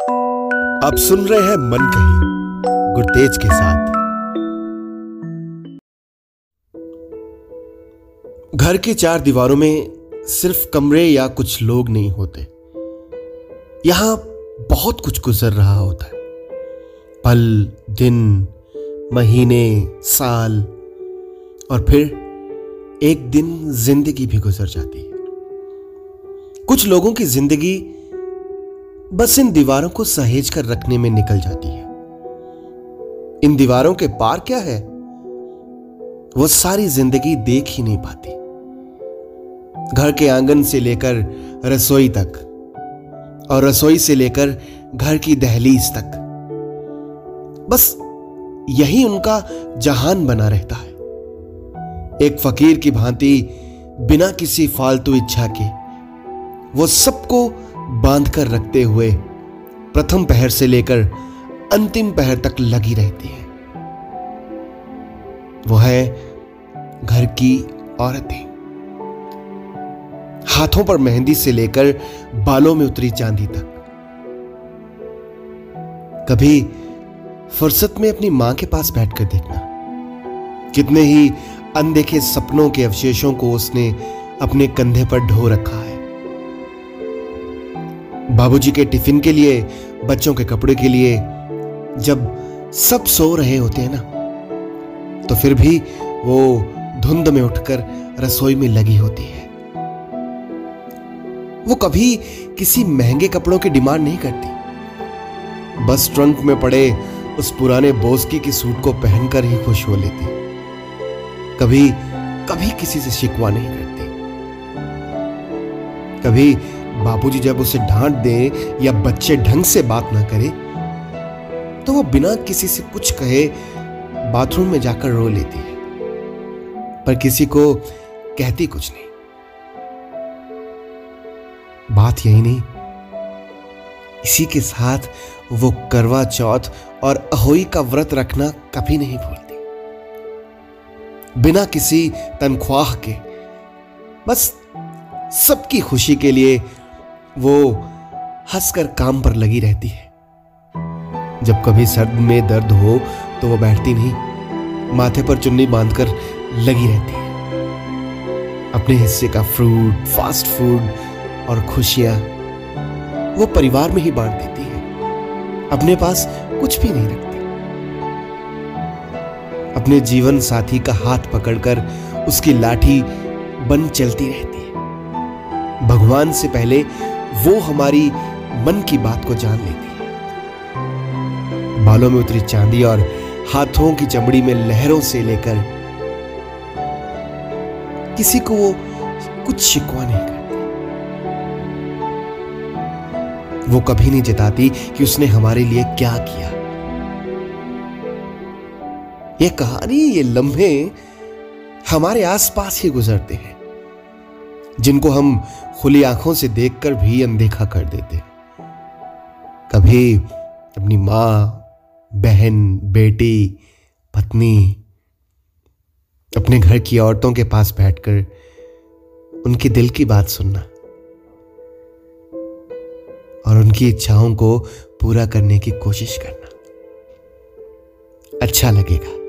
आप सुन रहे हैं मन कही, गुरतेज के साथ। घर के चार दीवारों में सिर्फ़ कमरे या कुछ लोग नहीं होते। यहाँ बहुत कुछ गुजर रहा होता है। पल, दिन, महीने, साल, और फिर एक दिन ज़िंदगी भी गुजर जाती है। कुछ लोगों की ज़िंदगी बस इन दीवारों को सहेज कर रखने में निकल जाती है। इन दीवारों के पार क्या है? वो सारी ज़िंदगी देख ही नहीं पाती। घर के आँगन से लेकर रसोई तक और रसोई से लेकर घर की दहलीज तक। बस यही उनका जहान बना रहता है। एक फकीर की भांति बिना किसी फालतू इच्छा के वो सबको बाँध कर रखते हुए प्रथम पहर से लेकर अंतिम पहर तक लगी रहती है। वो है घर की औरतें। हाथों पर मेहंदी से लेकर बालों में उतरी चांदी तक। कभी फुर्सत में अपनी माँ के पास बैठकर देखना। कितने ही अनदेखे सपनों के अवशेषों को उसने अपने कंधे पर ढो रखा है। बाबूजी के टिफ़िन के लिए, बच्चों के कपड़े के लिए, जब सब सो रहे होते हैं ना तो फिर भी वो धुंध में उठकर रसोई में लगी होती है। वो कभी किसी महँगे कपड़ों की डिमांड नहीं करती। बस ट्रंक में पड़े उस पुराने बोस्की की सूट को पहनकर ही खुश हो लेती। कभी कभी किसी से शिकवा नहीं करती। कभी बाबूजी जब उसे डांट दे या बच्चे ढंग से बात ना करे तो वो बिना किसी से कुछ कहे बाथरूम में जाकर रो लेती है। पर किसी को कहती कुछ नहीं। बात यही नहीं, इसी के साथ वो करवा चौथ और अहोई का व्रत रखना कभी नहीं भूलती। बिना किसी तनख्वाह के, बस सबकी खुशी के लिए वो हंसकर काम पर लगी रहती है। जब कभी सर्द में दर्द हो तो वो बैठती नहीं। माथे पर चुन्नी बांधकर लगी रहती है। अपने हिस्से का फ्रूट, फास्ट फ़ूड और खुशियाँ वो परिवार में ही बांट देती है। अपने पास कुछ भी नहीं रखती। अपने जीवन साथी का हाथ पकड़कर उसकी लाठी बन चलती रहती है। भगवान से पहले वो हमारी मन की बात को जान लेती है। बालों में उतरी चांदी और हाथों की चमड़ी में लहरों से लेकर किसी को वो कुछ शिकवा नहीं करती। वो कभी नहीं जताती कि उसने हमारे लिए क्या किया। ये कहानी ये लम्हे हमारे आसपास ही गुजरते हैं। जिनको हम खुली आँखों से देखकर भी अनदेखा कर देते कभी अपनी माँ, बहन, बेटी, पत्नी, अपने घर की औरतों के पास बैठकर उनकी दिल की बात सुनना और उनकी इच्छाओं को पूरा करने की कोशिश करना। अच्छा लगेगा।